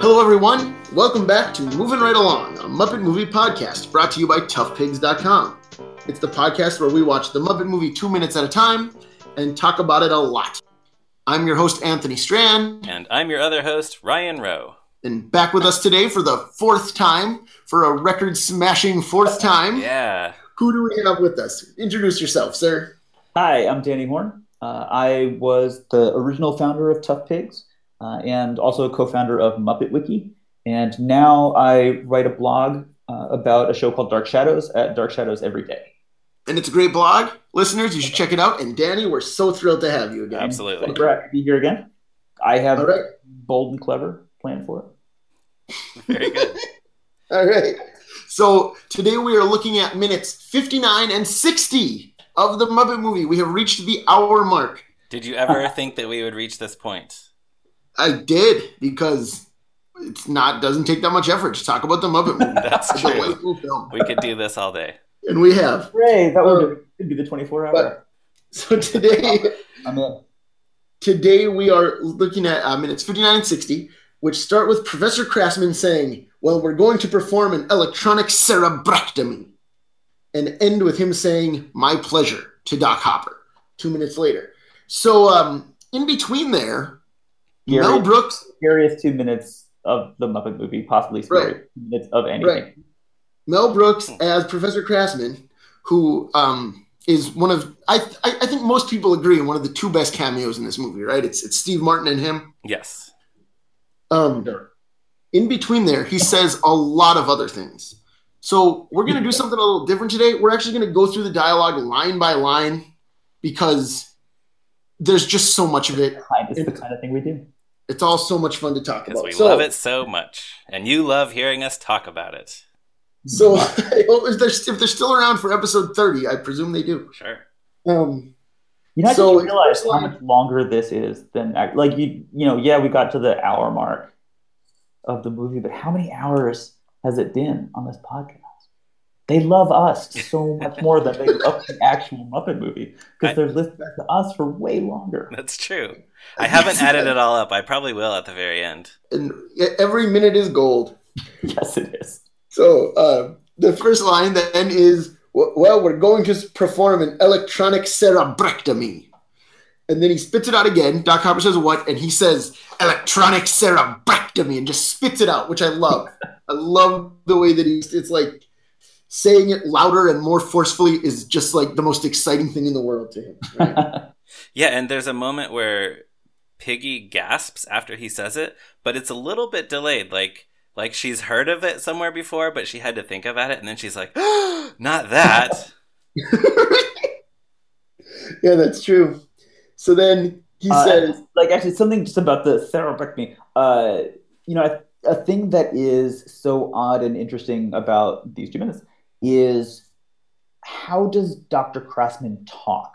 Hello, everyone. Welcome back to Moving Right Along, a Muppet movie podcast brought to you by ToughPigs.com. It's the podcast where we watch the Muppet movie two minutes at a time and talk about it a lot. I'm your host, Anthony Strand, And I'm your other host, Ryan Rowe. and back with us today for the fourth time, for a record smashing fourth time. Yeah. Who do we have with us? Introduce yourself, sir. Hi, I'm Danny Horn. Uh, I was the original founder of Tough Pigs uh, and also a co-founder of Muppet Wiki. And now I write a blog uh, about a show called Dark Shadows at Dark Shadows Every Day. And it's a great blog. Listeners, you should check it out. And Danny, we're so thrilled to have you again. Absolutely. Super happy to be here again. I have All right. a bold and clever plan for it. Very good. All right. So today we are looking at minutes 59 and 60 of the Muppet movie. We have reached the hour mark. Did you ever think that we would reach this point? I did because it's not doesn't take that much effort to talk about the Muppet movie. That's It's true. film. We could do this all day. And we have. Hooray! That would could be the 24 hour. But- So today I'm in. today we are looking at uh, minutes 59 and 60, which start with Professor Krassman saying, Well, we're going to perform an electronic cerebrectomy, and end with him saying, My pleasure to Doc Hopper two minutes later. So, um, in between there, Mel Brooks, Scariest two minutes of the Muppet movie, possibly scariest two minutes of anything. Right. Mel Brooks as Professor Krassman, who um, is one of I, I I think most people agree one of the two best cameos in this movie, right? It's it's Steve Martin and him. Yes. Um, in between there, he says a lot of other things. So we're gonna do something a little different today. We're actually gonna go through the dialogue line by line because there's just so much of it. It's the kind of thing we do. It's all so much fun to talk Because about. we so, love it so much. And you love hearing us talk about it. So if they're, if they're still around for episode 30, I presume they do. Sure. Um, You know, I So, just realized first how much longer this is than like you. You know, yeah, we got to the hour mark of the movie, but how many hours has it been on this podcast? They love us so much more than they love the actual Muppet movie because they're listening to us for way longer. That's true. I haven't added it all up. I probably will at the very end. and every minute is gold. yes, it is. So uh, the first line then is, "Well, we're going to perform an electronic cerebrectomy," and then he spits it out again. Doc Hopper says, "What?" And he says, "Electronic cerebrectomy," and just spits it out, which I love. I love the way that he's. It's like saying it louder and more forcefully is just like the most exciting thing in the world to him. Right? Yeah, and there's a moment where Piggy gasps after he says it, but it's a little bit delayed. Like like she's heard of it somewhere before, but she had to think about it, and then she's like, "Not that." yeah, that's true. So then he Uh, says, like actually something just about the cerebrectomy. Uh, you know, a, a thing that is so odd and interesting about these two minutes is how does Dr. Krassman talk?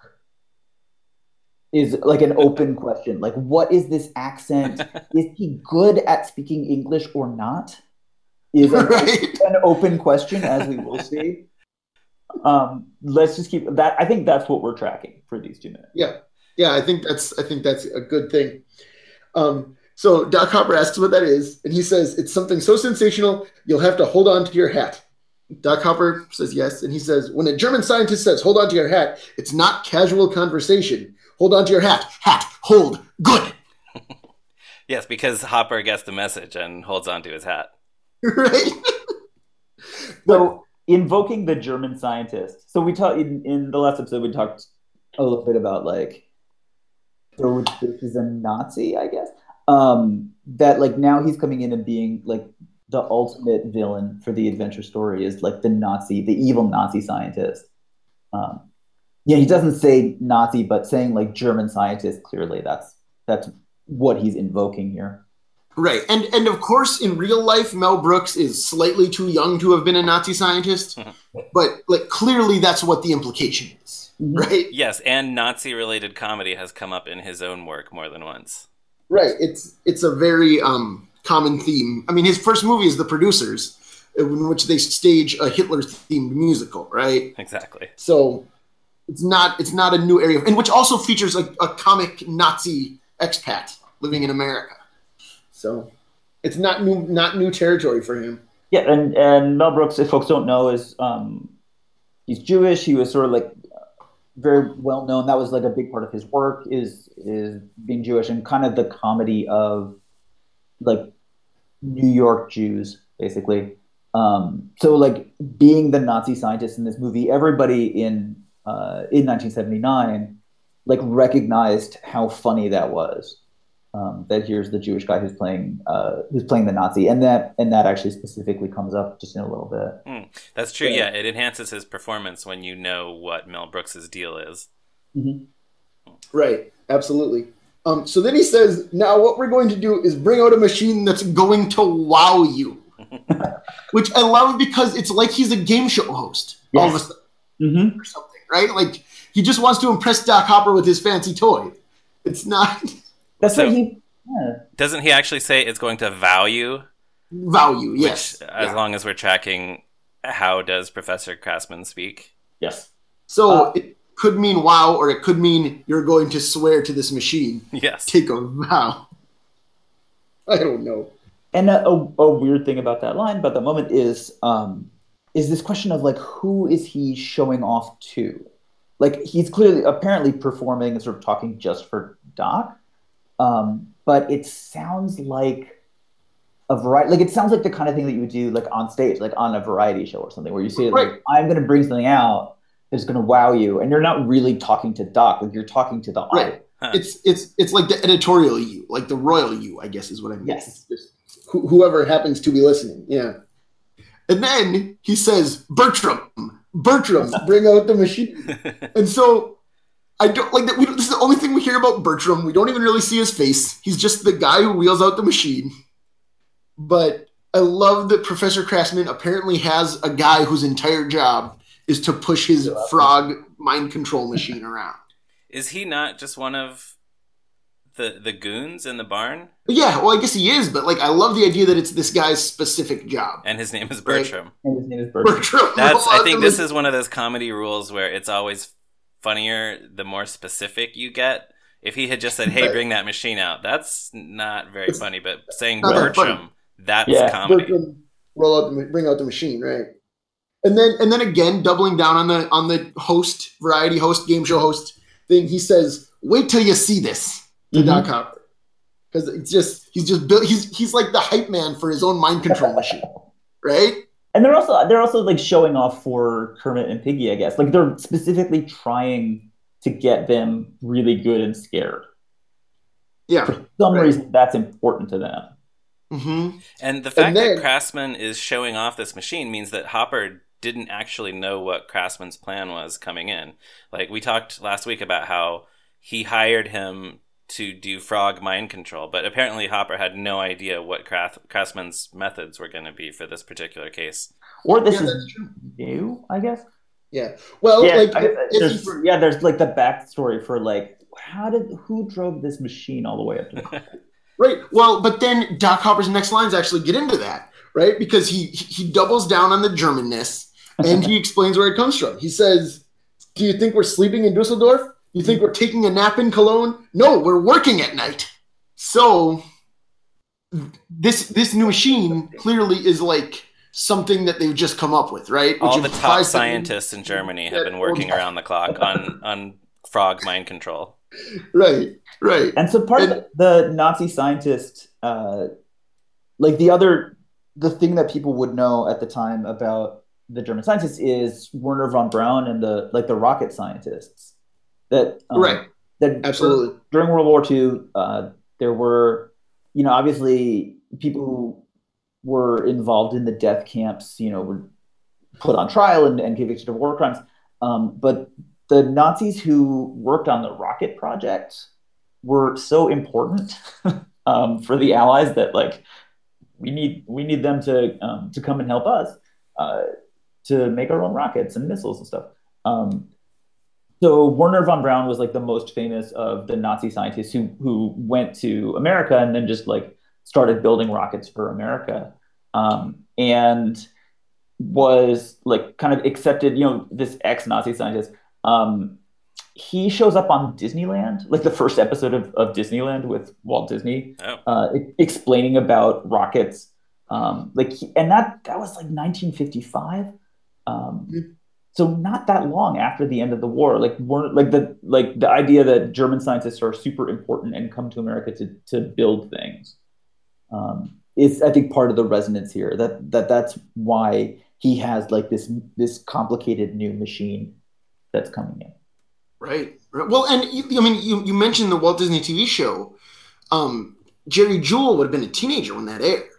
Is like an open question. Like, what is this accent? is he good at speaking English or not? Is an, right? an open question, as we will see. Um, let's just keep that. I think that's what we're tracking for these two minutes. Yeah, yeah, I think that's I think that's a good thing. Um, so Doc Hopper asks what that is, and he says it's something so sensational you'll have to hold on to your hat. Doc Hopper says yes, and he says when a German scientist says hold on to your hat, it's not casual conversation. Hold on to your hat. Hat. Hold. Good. yes, because Hopper gets the message and holds onto his hat. right. So invoking the German scientist. So we talked in, in the last episode. We talked a little bit about like so this is a Nazi, I guess. Um, that like now he's coming in and being like the ultimate villain for the adventure story is like the Nazi, the evil Nazi scientist. Um, yeah, he doesn't say Nazi, but saying like German scientist. Clearly, that's that's what he's invoking here. Right. And and of course in real life Mel Brooks is slightly too young to have been a Nazi scientist, but like clearly that's what the implication is. Right? Yes, and Nazi-related comedy has come up in his own work more than once. Right. It's it's a very um common theme. I mean his first movie is The Producers, in which they stage a Hitler themed musical, right? Exactly. So it's not it's not a new area, and which also features a, a comic Nazi expat living in America. So it's not new not new territory for him. Yeah, and and Mel Brooks, if folks don't know, is um, he's Jewish. He was sort of like very well known. That was like a big part of his work is is being Jewish and kind of the comedy of like New York Jews, basically. Um, so like being the Nazi scientist in this movie, everybody in uh, in 1979 like recognized how funny that was. Um, that here's the Jewish guy who's playing uh, who's playing the Nazi, and that and that actually specifically comes up just in a little bit. Mm, that's true. Yeah. yeah. it enhances his performance when you know what Mel Brooks's deal is. Mm-hmm. Right. Absolutely. Um, so then he says, "Now what we're going to do is bring out a machine that's going to wow you," which I love because it's like he's a game show host yes. all of a sudden, mm-hmm. or something, right? Like he just wants to impress Doc Hopper with his fancy toy. It's not. That's so, what he. Yeah. Doesn't he actually say it's going to value? Value, yes. Which, as yeah. long as we're tracking, how does Professor Krassman speak? Yes. So uh, it could mean wow, or it could mean you're going to swear to this machine. Yes. Take a vow. I don't know. And a, a, a weird thing about that line, about that moment, is um, is this question of like who is he showing off to? Like he's clearly, apparently, performing and sort of talking just for Doc um, but it sounds like a variety, like it sounds like the kind of thing that you would do like on stage, like on a variety show or something, where you say, right. like, I'm going to bring something out that's going to wow you, and you're not really talking to Doc, like you're talking to the right. audience. Huh. It's it's it's like the editorial you, like the royal you, I guess is what I mean. Yes. Wh- whoever happens to be listening, yeah. And then he says, Bertram, Bertram, bring out the machine. and so I don't like that. We, this is the only thing we hear about Bertram. We don't even really see his face. He's just the guy who wheels out the machine. But I love that Professor Krassman apparently has a guy whose entire job is to push his frog mind control machine around. Is he not just one of the the goons in the barn? Yeah, well, I guess he is, but like, I love the idea that it's this guy's specific job, and his name is Bertram. Right? And his name is Bertram. Bertram. That's. I think this is one of those comedy rules where it's always funnier the more specific you get. If he had just said, "Hey, bring that machine out," that's not very it's funny. But saying Bertram, that's yeah. comedy. Bertram, roll out, the, bring out the machine, right? And then, and then again, doubling down on the on the host, variety host, game show host thing. He says, "Wait till you see this." To mm-hmm. Doc Hopper, because it's just he's just built. He's he's like the hype man for his own mind control machine, right? And they're also they're also like showing off for Kermit and Piggy, I guess. Like they're specifically trying to get them really good and scared. Yeah, for some right. reason that's important to them. Mm-hmm. And the fact and then, that Krassman is showing off this machine means that Hopper didn't actually know what Krassman's plan was coming in. Like we talked last week about how he hired him to do frog mind control, but apparently Hopper had no idea what Krassman's methods were going to be for this particular case. Or this yeah, is new, I guess. Yeah. Well, yeah, like, I, there's, yeah, there's like the backstory for like how did who drove this machine all the way up to right. Well, but then Doc Hopper's next lines actually get into that, right? Because he he doubles down on the Germanness and he explains where it comes from. He says, "Do you think we're sleeping in Dusseldorf?" You think we're taking a nap in Cologne? No, we're working at night. So this this new machine clearly is like something that they've just come up with, right? All Which the top scientists in Germany have been working around the clock on on frog mind control. Right, right. And so part and, of the Nazi scientist, uh, like the other, the thing that people would know at the time about the German scientists is Wernher von Braun and the like the rocket scientists that um, right that absolutely during World War II, uh, there were you know obviously people who were involved in the death camps, you know, were put on trial and, and convicted of war crimes. Um, but the Nazis who worked on the rocket project were so important um, for the Allies that like we need we need them to um, to come and help us uh, to make our own rockets and missiles and stuff. Um, so Wernher von Braun was like the most famous of the Nazi scientists who who went to America and then just like started building rockets for America. Um, and was like kind of accepted. You know, this ex-Nazi scientist. Um, he shows up on Disneyland, like the first episode of, of Disneyland with Walt Disney, Oh. uh, explaining about rockets. Um, like, he- and that that was like 1955. Um, Mhm. So not that long after the end of the war. Like, weren't like the like the idea that German scientists are super important and come to America to to build things um, is, I think, part of the resonance here. That that that's why he has like this this complicated new machine that's coming in. Right. right. Well, and you, I mean, you, you mentioned the Walt Disney TV show. Um, Jerry Juhl would have been a teenager when that aired.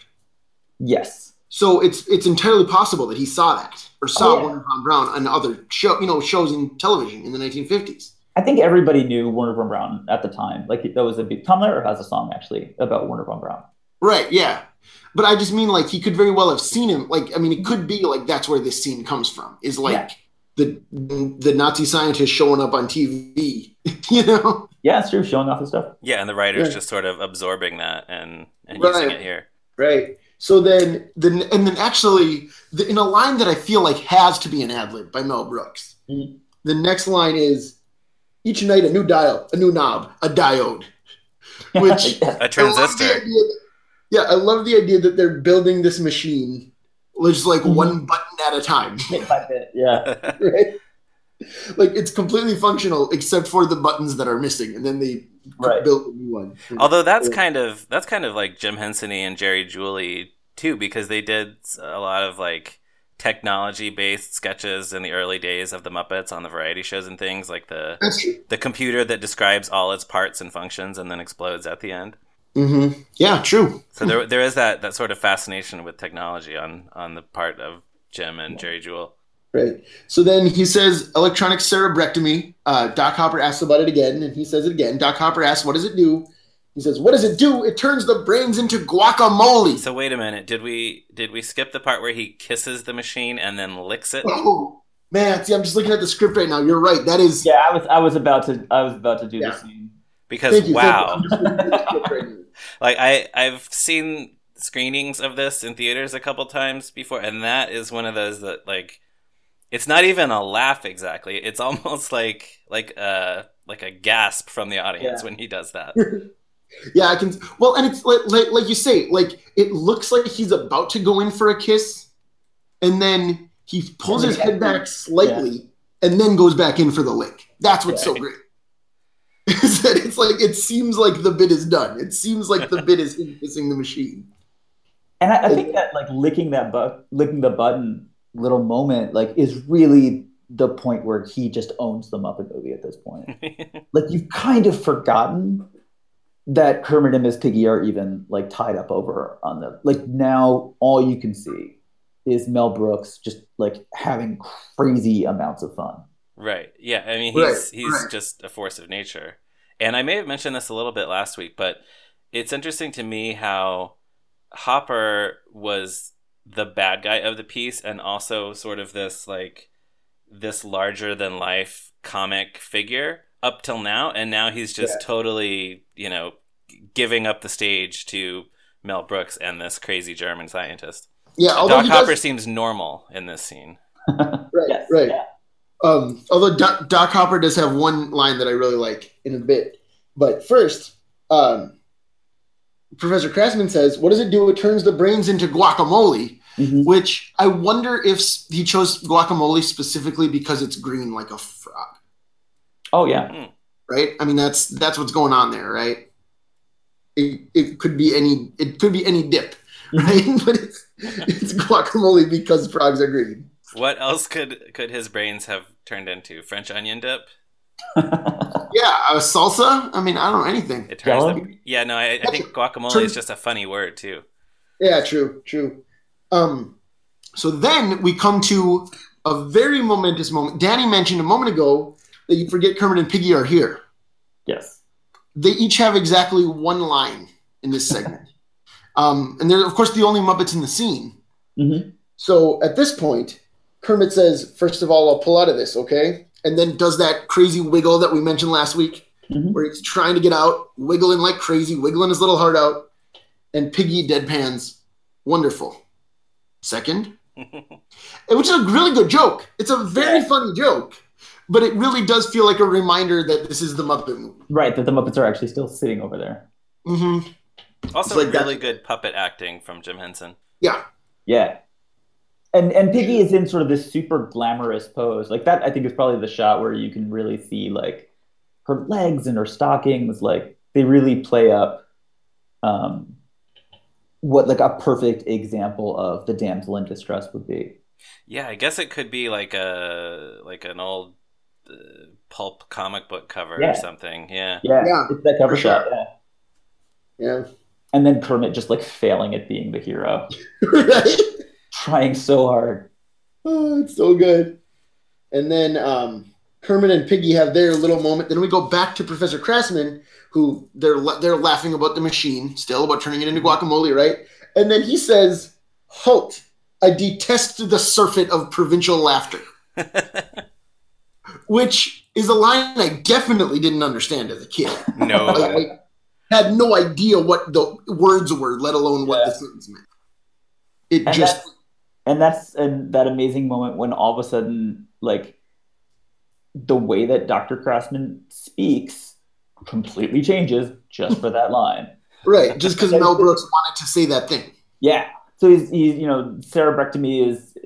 Yes. So it's it's entirely possible that he saw that or saw Oh, yeah. Wernher von Braun on other show, you know, shows in television in the 1950s. I think everybody knew Wernher von Braun at the time. Like that was a big. Tom Lehrer has a song actually about Wernher von Braun. Right. Yeah. But I just mean like he could very well have seen him. Like I mean, it could be like that's where this scene comes from. Is like Yeah. the the Nazi scientist showing up on TV. you know. Yeah, it's true. Showing off his stuff. Yeah, and the writer's Yeah. just sort of absorbing that and, and Right. using it here. Right. So then, then, and then actually, the, in a line that I feel like has to be an ad lib by Mel Brooks, Mhm. the next line is, "Each night a new dial, a new knob, a diode." Which A I transistor. that- yeah, I love the idea that they're building this machine, just like Mhm. one button at a time. Bit by bit. Yeah. right? Like it's completely functional except for the buttons that are missing, and then they Right. build a new one. Although that's Yeah. kind of that's kind of like Jim Henson and Jerry Juhl too, because they did a lot of like technology based sketches in the early days of the Muppets on the variety shows and things like the the computer that describes all its parts and functions and then explodes at the end. hmm Yeah, true. So there there is that that sort of fascination with technology on on the part of Jim and Jerry Juhl. Right. So then he says electronic cerebrectomy. Uh, Doc Hopper asks about it again, and he says it again. Doc Hopper asks, "What does it do?" He says, "What does it do? It turns the brains into guacamole." So wait a minute, did we did we skip the part where he kisses the machine and then licks it? oh man, see, I'm just looking at the script right now. You're right. That is. Yeah, I was I was about to I was about to do Yeah. the scene. Because Thank you. wow. Thank you. I'm just looking at the script right like I I've seen screenings of this in theaters a couple times before, and that is one of those that like it's not even a laugh exactly. It's almost like like a like a gasp from the audience Yeah. when he does that. Yeah, I can. Well, and it's like, like like you say, like it looks like he's about to go in for a kiss, and then he pulls his head back slightly, and then goes back in for the lick. That's what's so great. Is that it's like it seems like the bit is done. It seems like the bit is him kissing the machine. And I, I think that like licking that but licking the button little moment like is really the point where he just owns the Muppet movie at this point. like you've kind of forgotten that Kermit and Miss Piggy are even like tied up over on the like now all you can see is Mel Brooks just like having crazy amounts of fun. Right. Yeah. I mean, he's Right, he's right. just a force of nature. And I may have mentioned this a little bit last week, but it's interesting to me how Hopper was the bad guy of the piece and also sort of this like this larger than life comic figure up till now and now he's just Yeah. totally, you know, giving up the stage to Mel Brooks and this crazy German scientist. Yeah, although Doc he Hopper does, seems normal in this scene. right, Yes, right. yeah. Um, although Doc, Doc Hopper does have one line that I really like in a bit, but first, um, Professor Krassman says, "What does it do? It turns the brains into guacamole." Mhm. Which I wonder if he chose guacamole specifically because it's green like a frog, Oh yeah. right? I mean, that's that's what's going on there, right? It, it could be any it could be any dip, right? but it's it's guacamole because frogs are green. What else could could his brains have turned into? French onion dip? Yeah, uh, salsa. I mean, I don't know anything. It turns them. Yeah, no, I, I think guacamole Turn- is just a funny word too. Yeah, true, true. Um, so then we come to a very momentous moment. Danny mentioned a moment ago that you forget Kermit and Piggy are here. yes. They each have exactly one line in this segment. um, and they're, of course, the only Muppets in the scene. hmm So at this point, Kermit says, First of all, I'll pull out of this, okay? And then does that crazy wiggle that we mentioned last week, Mhm. where he's trying to get out, wiggling like crazy, wiggling his little heart out. And Piggy deadpans, Wonderful. Second, which is a really good joke. It's a very funny joke, but it really does feel like a reminder that this is the Muppet movie. Right, that the Muppets are actually still sitting over there. Mm-hmm. Also, It's like that- really good puppet acting from Jim Henson. Yeah, Yeah. And and Piggy is in sort of this super glamorous pose. Like that I think is probably the shot where you can really see like her legs and her stockings, like they really play up um what like a perfect example of the damsel in distress would be. Yeah, I guess it could be like a like an old uh, pulp comic book cover Yeah. or something. Yeah. Yeah, Yeah, it's that cover for sure. shot. Yeah. yeah, And then Kermit just like failing at being the hero, right. trying so hard. Oh, it's so good. And then um, Kermit and Piggy have their little moment. Then we go back to Professor Krassman, who they're la- they're laughing about the machine, still about turning it into guacamole, right? And then he says, "Halt! I detest the surfeit of provincial laughter," which is a line I definitely didn't understand as a kid. no. Like, I had no idea what the words were, let alone what the sentence meant. It And just that's and that's and that amazing moment when all of a sudden like the way that Dr. Krassman speaks completely changes just for that line. right, just because Mel Brooks wanted to say that thing. Yeah. So he's, he's you know cerebrectomy is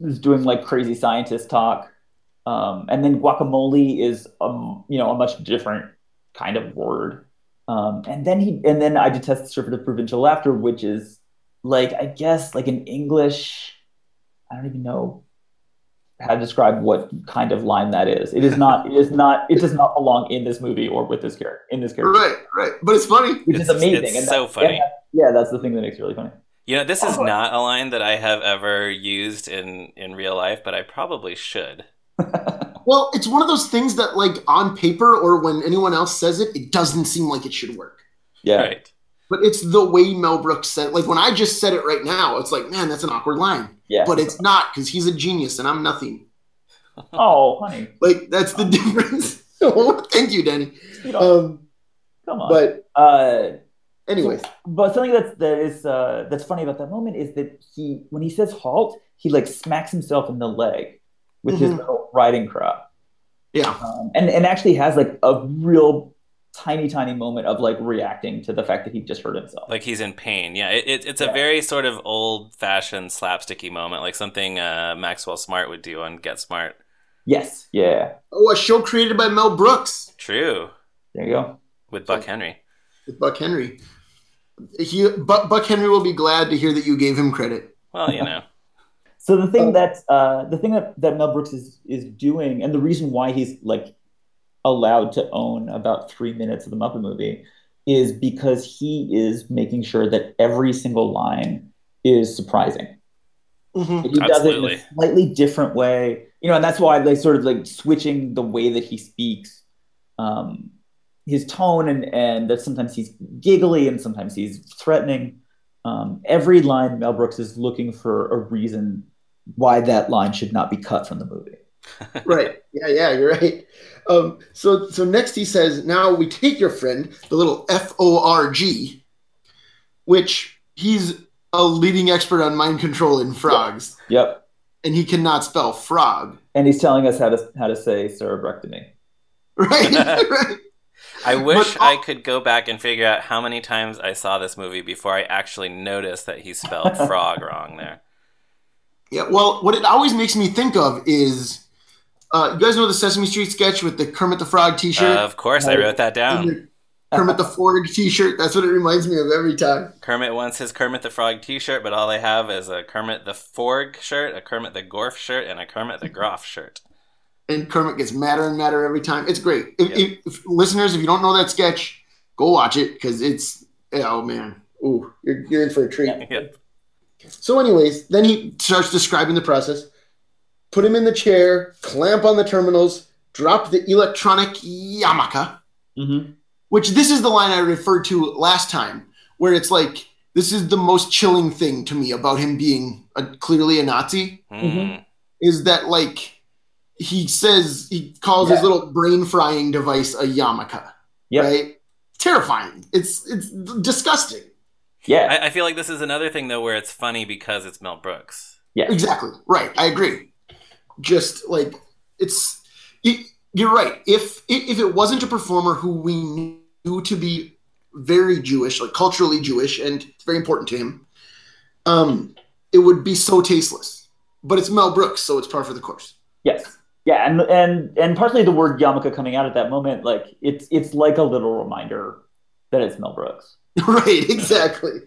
is doing like crazy scientist talk, um, and then guacamole is um you know a much different kind of word, um, and then he and then I detest the surfeit of provincial laughter, which is like I guess like an English. I don't even know how to describe what kind of line that is. It is not. It is not. It does not belong in this movie or with this character. In this character, Right, right. But it's funny. which It's- is amazing. it's and so that- funny. Yeah, yeah, that's the thing that makes it really funny. You know, this is Oh. not a line that I have ever used in in real life, but I probably should. Well, it's one of those things that, like, on paper or when anyone else says it, it doesn't seem like it should work. Yeah. Right. But it's the way Mel Brooks said. Like when I just said it right now, it's like, man, that's an awkward line. Yeah. But it's not because he's a genius and I'm nothing. oh, honey, Like that's the difference. thank you, Danny. you Um, come on. but uh, anyways, but something that's that is uh, that's funny about that moment is that he when he says halt, he like smacks himself in the leg with his Mhm. little riding crop, yeah, um, and and actually has like a real tiny tiny moment of like reacting to the fact that he just hurt himself. Like he's in pain. Yeah, it, it, it's a Yeah. very sort of old fashioned slapsticky moment, like something uh, Maxwell Smart would do on Get Smart. yes, yeah, oh, a show created by Mel Brooks True. there you go. With Buck Henry. with Buck Henry. He, Buck, Buck Henry will be glad to hear that you gave him credit. Well, you know. So the thing Oh. that uh, the thing that, that Mel Brooks is is doing, and the reason why he's like allowed to own about three minutes of the Muppet movie, is because he is making sure that every single line is surprising. Mhm. He does it in a slightly different way, you know, and that's why they sort of like switching the way that he speaks, um, his tone, and and that sometimes he's giggly and sometimes he's threatening. Um, every line Mel Brooks is looking for a reason why that line should not be cut from the movie. right. Yeah, yeah, you're right. Um, so, so next he says, now we take your friend, the little F O R G, which he's a leading expert on mind control in frogs, Yep, and he cannot spell frog. and he's telling us how to how to say cerebrectomy. Right, right. I wish But- I could go back and figure out how many times I saw this movie before I actually noticed that he spelled frog wrong there. Yeah. Well, what it always makes me think of is, uh, you guys know the Sesame Street sketch with the Kermit the Frog T-shirt, Uh, of course, I wrote that down. Kermit the Frog T-shirt. That's what it reminds me of every time. Kermit wants his Kermit the Frog T-shirt, but all they have is a Kermit the Forg shirt, a Kermit the Gorf shirt, and a Kermit the Groff shirt. and Kermit gets madder and madder every time. It's great. If, Yeah. if, if listeners, if you don't know that sketch, go watch it because it's oh man, ooh, you're, you're in for a treat. Yep. So, anyways, then he starts describing the process. Put him in the chair, clamp on the terminals, drop the electronic yarmulke, Mm-hmm. which this is the line I referred to last time, where it's like this is the most chilling thing to me about him being a, clearly a Nazi Mm. is that like he says he calls his little brain frying device a yarmulke, Yep. right? Terrifying. It's it's disgusting. Yeah. I, I feel like this is another thing though where it's funny because it's Mel Brooks. yeah. Exactly. Right. I agree. Just like it's, it, you're right. If if it wasn't a performer who we knew to be very Jewish, like culturally Jewish, and it's very important to him, um, it would be so tasteless. But it's Mel Brooks, so it's par for the course. Yes. Yeah, and and and partially the word yarmulke coming out at that moment, like it's it's like a little reminder that it's Mel Brooks. right. Exactly.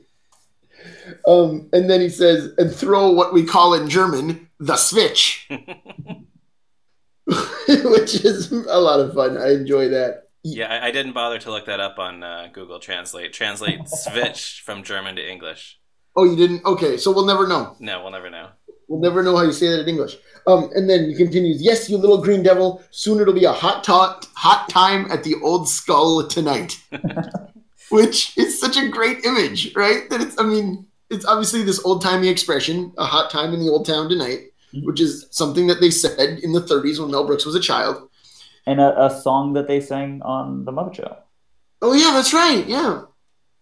Um, and then he says, and throw what we call in German the switch, which is a lot of fun. I enjoy that. Yeah, I, I didn't bother to look that up on uh, Google Translate. Translate switch from German to English. Oh, you didn't? Okay, so we'll never know. No, we'll never know. We'll never know how you say that in English. Um, and then he continues, "Yes, you little green devil. Soon it'll be a hot tot, hot time at the old skull tonight," which is such a great image, right? That it's, I mean, it's obviously this old timey expression, a hot time in the old town tonight, which is something that they said in the 30s when Mel Brooks was a child. And a, a song that they sang on the Muppet Show Oh yeah, that's right. Yeah.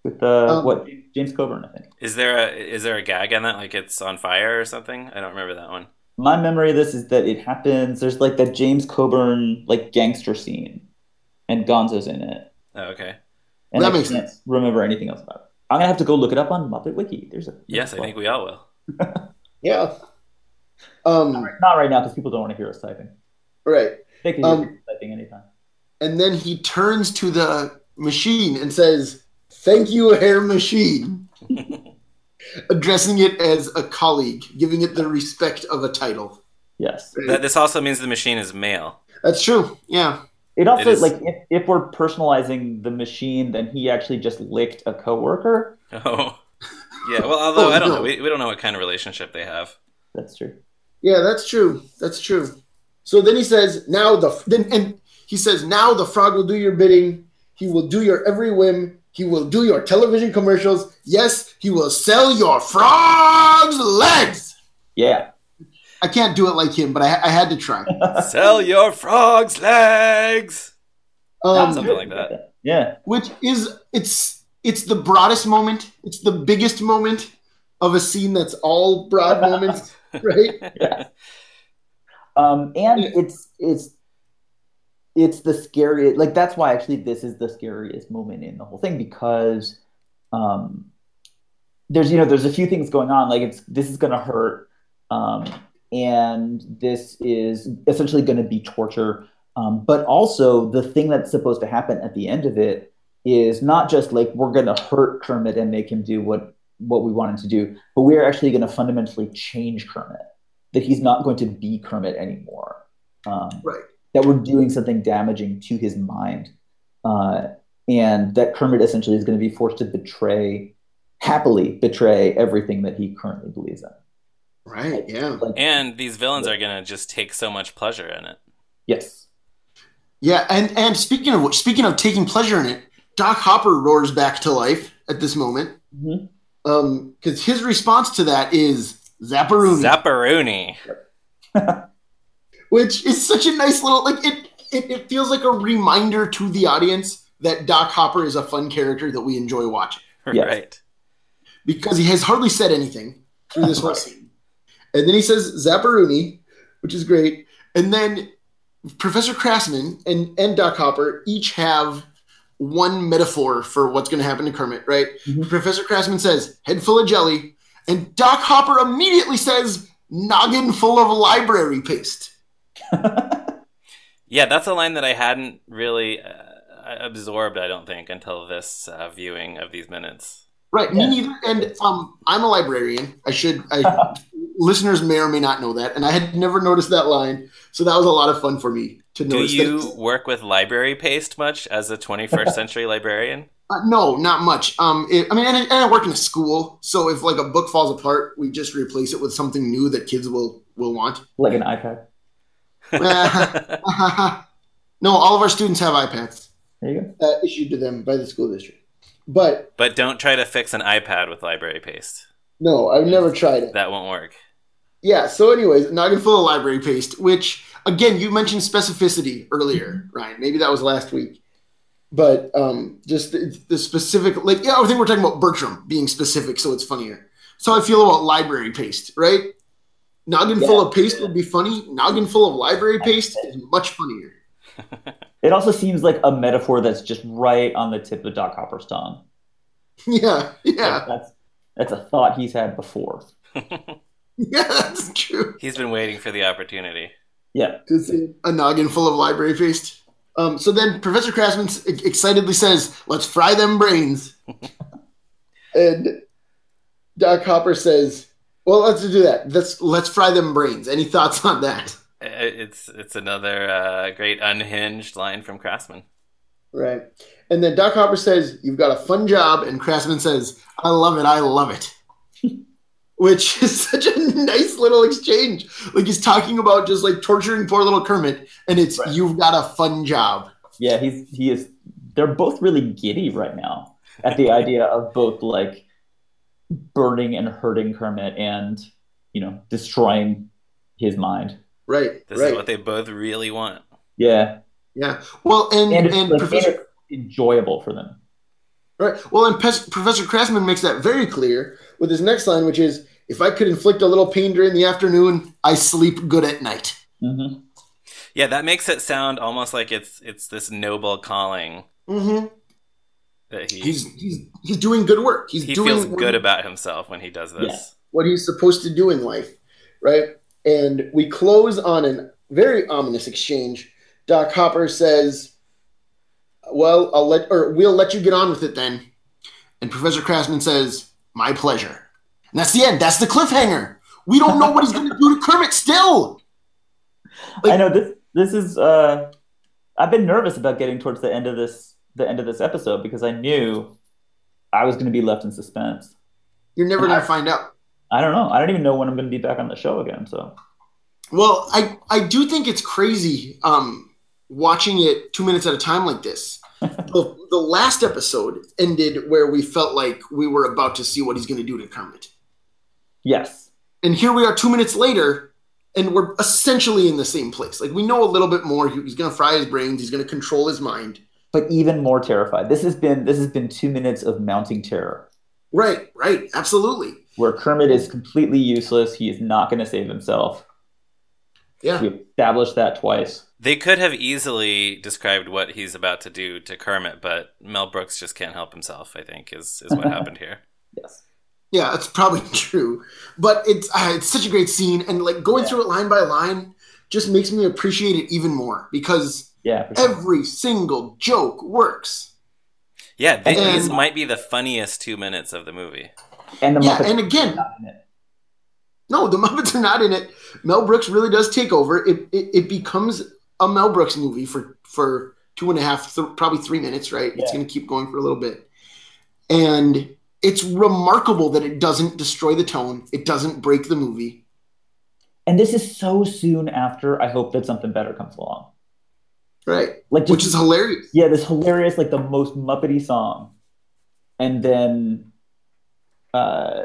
With uh, Um, what James Coburn, I think. Is there a is there a gag in that like it's on fire or something? I don't remember that one. My memory of this is that it happens. There's like that James Coburn like gangster scene, and Gonzo's in it. Oh, okay. And That I makes can't sense. remember anything else about it. I'm gonna have to go look it up on Muppet Wiki. There's a Yes, I think we all will. Yeah. Um, not right now because people don't want to hear us typing. right. They can hear Um, typing anytime. And then he turns to the machine and says, Thank you, Herr machine. Addressing it as a colleague, giving it the respect of a title. Yes. That, this also means the machine is male. That's true. Yeah. It also It is- like if, if we're personalizing the machine, then he actually just licked a coworker. Oh, yeah. Well, although Oh, I don't no. know, we, we don't know what kind of relationship they have. That's true. Yeah, that's true. That's true. So then he says, Now the then and he says, Now the frog will do your bidding. He will do your every whim. He will do your television commercials. Yes, he will sell your frog's legs. Yeah. I can't do it like him, but I, I had to try. Sell your frog's legs. Um, Something like that. Yeah. which is it's it's the broadest moment it's the biggest moment of a scene that's all broad moments right Yeah. Um, and it's it's it's the scariest. Like that's why actually this is the scariest moment in the whole thing because um, there's you know there's a few things going on. Like it's this is gonna hurt, um, and this is essentially going to be torture. Um, but also the thing that's supposed to happen at the end of it is not just like we're going to hurt Kermit and make him do what what we want him to do, but we are actually going to fundamentally change Kermit. That he's not going to be Kermit anymore. Um, Right. That we're doing something damaging to his mind, uh, and that Kermit essentially is going to be forced to betray, happily betray everything that he currently believes in. right yeah Like, And these villains are gonna just take so much pleasure in it. yes, yeah and and speaking of which speaking of taking pleasure in it doc hopper roars back to life at this moment Mhm. um because his response to that is zapparoonie Zapparoonie. which is such a nice little like it, it it feels like a reminder to the audience that doc hopper is a fun character that we enjoy watching Yes. Right. because he has hardly said anything through this whole scene. And then he says Zapparuni, which is great. And then Professor Krassman and, and Doc Hopper each have one metaphor for what's going to happen to Kermit, right? Mhm. Professor Krassman says, head full of jelly. And Doc Hopper immediately says, noggin full of library paste. Yeah, that's a line that I hadn't really uh, absorbed. I don't think until this uh, viewing of these minutes. Right, Yeah. me neither. And um, I'm a librarian. I should. I, listeners may or may not know that, and I had never noticed that line. So that was a lot of fun for me to notice. Do you that. work with library paste much as a 21st century librarian? Uh, no, not much. Um, it, I mean, and, I- and I work in a school, so if like a book falls apart, we just replace it with something new that kids will will want. like an iPad. no, all of our students have iPads There you go. uh, issued to them by the school district. But but don't try to fix an iPad with library paste. no, I've never tried it. That won't work. Yeah. So, anyways, noggin full of library paste, which again you mentioned specificity earlier, Ryan. Maybe that was last week. but um, just the, the specific, like, yeah, I think we're talking about Bertram being specific, so it's funnier. So I feel about library paste, right? Noggin full of paste would be funny. Noggin full of library paste is much funnier. It also seems like a metaphor that's just right on the tip of Doc Hopper's tongue. Yeah, yeah, Like, that's that's a thought he's had before. yeah, that's true. He's been waiting for the opportunity. Yeah. to see a noggin full of library paste. Um, so then Professor Krassman excitedly says, "Let's fry them brains," and Doc Hopper says, "Well, let's do that. Let's let's fry them brains." Any thoughts on that? It's it's another uh, great unhinged line from Krassman. Right. And then Doc Hopper says, "You've got a fun job," and Krassman says, "I love it. I love it." Which is such a nice little exchange. Like he's talking about just like torturing poor little Kermit, and it's Right. you've got a fun job. Yeah, he's he is they're both really giddy right now at the idea of both like burning and hurting Kermit and you know destroying his mind. Right. This right. is what they both really want. Yeah. Yeah. Well, and And and, like, Professor enjoyable for them. right. Well, and Pes- Professor Krassman makes that very clear with his next line, which is, "If I could inflict a little pain during the afternoon, I sleep good at night." hmm Yeah, that makes it sound almost like it's it's this noble calling Mm-hmm. That he He's he's he's doing good work. He's he doing feels good he- about himself when he does this. what he's supposed to do in life, right? And we close on a very ominous exchange. Doc Hopper says, "Well, I'll let or we'll let you get on with it then." And Professor Krassman says, "My pleasure." And that's the end. That's the cliffhanger. We don't know what he's going to do to Kermit still. Like- I know this this is uh I've been nervous about getting towards the end of this the end of this episode because I knew I was going to be left in suspense. You're never going to find out. I don't know. I don't even know when I'm going to be back on the show again. So Well, I I do think it's crazy um, watching it two minutes at a time like this. the, the last episode ended where we felt like we were about to see what he's going to do to Kermit, yes, and here we are two minutes later, and we're essentially in the same place. Like we know a little bit more. He- He's going to fry his brains. He's going to control his mind. But even more terrified. This has been this has been two minutes of mounting terror, Right, right, absolutely. where Kermit is completely useless. He is not going to save himself. Yeah, We established that twice. They could have easily described what he's about to do to Kermit, but Mel Brooks just can't help himself. I think is is what happened here. Yes. yeah, that's probably true. But it's uh, it's such a great scene, and like going Yeah. through it line by line just makes me appreciate it even more because Yeah. sure. every single joke works. Yeah, they, And- these might be the funniest two minutes of the movie. And the Yeah, and again, are not in it. no, the Muppets are not in it. Mel Brooks really does take over. It it, it becomes a Mel Brooks movie for for two and a half, th- probably three minutes. Right? It's going to keep going for a little bit, and it's remarkable that it doesn't destroy the tone. It doesn't break the movie. And this is so soon after. I hope that something better comes along. Right? Like just, Which is hilarious. yeah, this hilarious, like the most Muppety song, and then uh,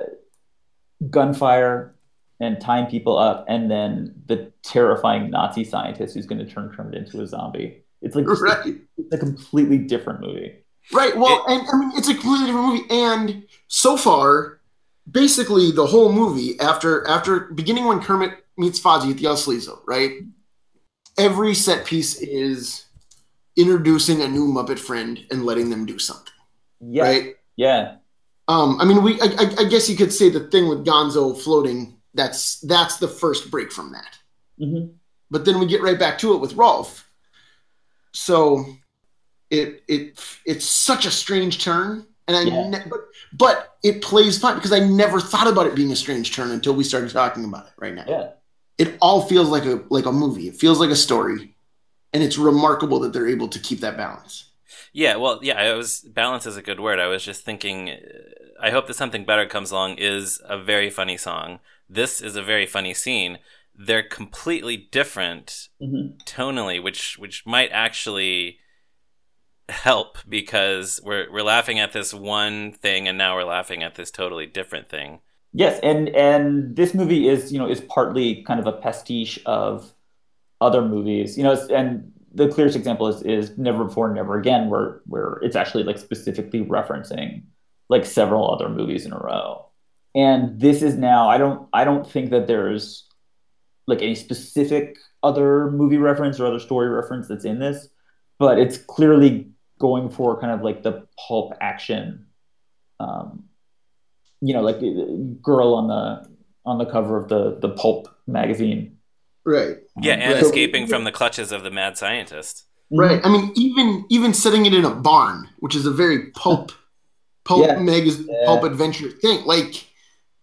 gunfire and tying people up, and then the terrifying Nazi scientist who's going to turn Kermit into a zombie. It's like Right. it's a completely different movie. Right. Well, and I mean, it's a completely different movie. And so far, basically, the whole movie after after beginning when Kermit meets Fozzie at the El Sleazo, right? Every set piece is introducing a new Muppet friend and letting them do something, Yeah, right? yeah, Um, I mean, we I, I- I guess you could say the thing with Gonzo floating. That's that's the first break from that. hmm but then we get right back to it with Rolf. So it it it's such a strange turn, and I Yeah. ne- but but it plays fine because I never thought about it being a strange turn until we started talking about it right now. yeah. It all feels like a like a movie. It feels like a story, and it's remarkable that they're able to keep that balance. Yeah, well, yeah, I was balance is a good word. I was just thinking. I hope that something better comes along. Is a very funny song. This is a very funny scene. They're completely different hmm tonally, which which might actually help because we're we're laughing at this one thing and now we're laughing at this totally different thing. Yes, and and this movie is you know is partly kind of a pastiche of other movies, you know, and the clearest example is is Never Before, Never Again, where where it's actually like specifically referencing like several other movies in a row. And this is now I don't I don't think that there's like any specific other movie reference or other story reference that's in this, but it's clearly going for kind of like the pulp action um, you know, like uh, girl on the on the cover of the the pulp magazine. Right. Yeah, and Right. escaping from the clutches of the mad scientist. Right. I mean, even even setting it in a barn, which is a very pulp pulp Yeah. magazine Yeah. pulp adventure thing. Like,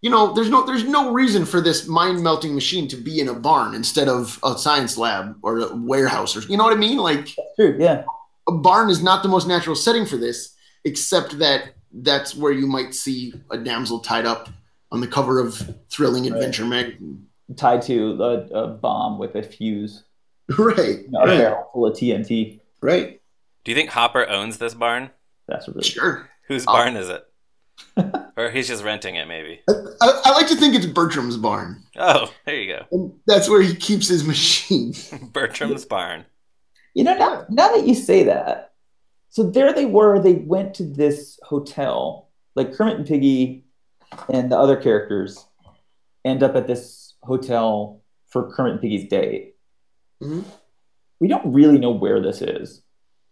you know, there's no there's no reason for this mind melting machine to be in a barn instead of a science lab or a warehouse or you know what I mean? Like That's true. Yeah. a barn is not the most natural setting for this, except that that's where you might see a damsel tied up on the cover of thrilling Right. adventure magazine. Tied to a, a bomb with a fuse, Right. you know, a Right. barrel full of TNT. Right. Do you think Hopper owns this barn? That's really Sure. Whose Oh. barn is it? or he's just renting it, maybe. I, I, I like to think it's Bertram's barn. Oh, there you go. And that's where he keeps his machine. Bertram's barn. You know, now, now that you say that, so there they were. They went to this hotel. Like Kermit and Piggy and the other characters end up at this hotel for Kermit and Piggy's date. Mhm. We don't really know where this is.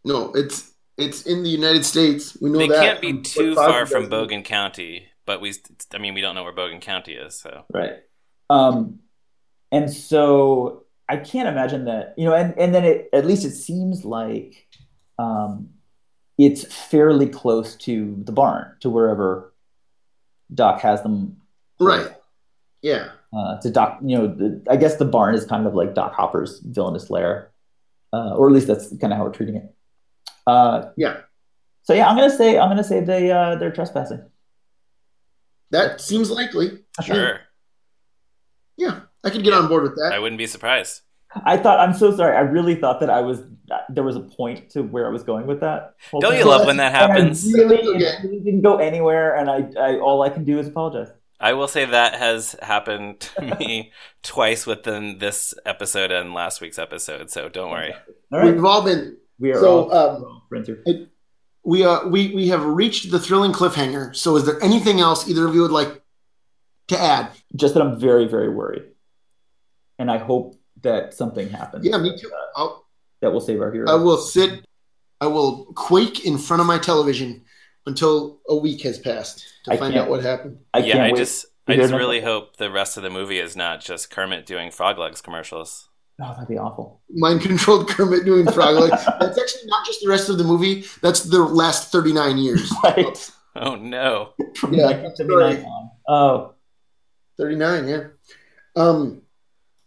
No, it's it's in the United States. We know They that. can't be from too far from does. Bogen County, but we, I mean, we don't know where Bogen County is, so. Right. Um, and so I can't imagine that, you know, and, and then it, at least it seems like um, it's fairly close to the barn, to wherever Doc has them. Right. Yeah. Uh, to Doc, you know, the, I guess the barn is kind of like Doc Hopper's villainous lair, uh, or at least that's kind of how we're treating it. Uh, Yeah. So yeah, I'm gonna say I'm gonna say they uh, they're trespassing. That seems likely. Sure. Yeah. I could get on board with that. I wouldn't be surprised. I thought I'm so sorry. I really thought that I was that there was a point to where I was going with that. Don't thing. you love when that And I happens? really, Okay. really didn't go anywhere, and I, I all I can do is apologize. I will say that has happened to me twice within this episode and last week's episode, so don't worry. All right, We've all been we are so all, um, we're friends here. we uh we we have reached the thrilling cliffhanger. So is there anything else either of you would like to add? Just that I'm very, very worried, and I hope that something happens. Yeah, me too. I'll, That will save our hero. I will sit I will quake in front of my television until a week has passed to I find out what happened. I yeah, I wait. just I just nothing. really hope the rest of the movie is not just Kermit doing frog legs commercials. Oh, that'd be awful. Mind controlled Kermit doing frog legs. That's actually not just the rest of the movie. That's the last 39 years. Right. Oh no. From Yeah, 1979 sorry. on. Oh, 39, yeah. Um,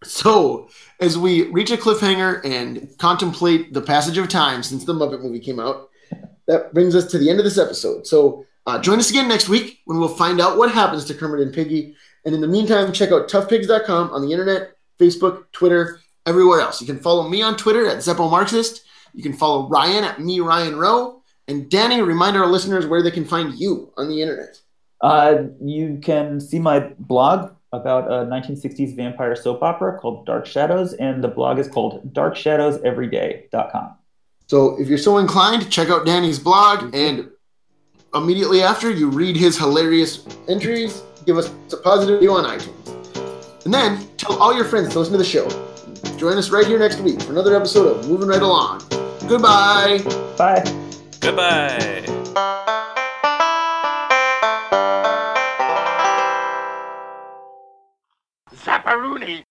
so as we reach a cliffhanger and contemplate the passage of time since the Muppet movie came out, that brings us to the end of this episode. So uh, join us again next week when we'll find out what happens to Kermit and Piggy. And in the meantime, check out toughpigs.com on the internet, Facebook, Twitter, everywhere else. You can follow me on Twitter at Zeppo Marxist. You can follow Ryan at me Ryan Roe. And Danny, remind our listeners where they can find you on the internet. Uh, you can see my blog about a 1960s vampire soap opera called Dark Shadows, and the blog is called darkshadowseveryday.com. So if you're so inclined, check out Danny's blog and immediately after you read his hilarious entries, give us a positive review on iTunes. And then tell all your friends to listen to the show. Join us right here next week for another episode of Moving Right Along. Goodbye. Bye. Goodbye. Zapparoonie!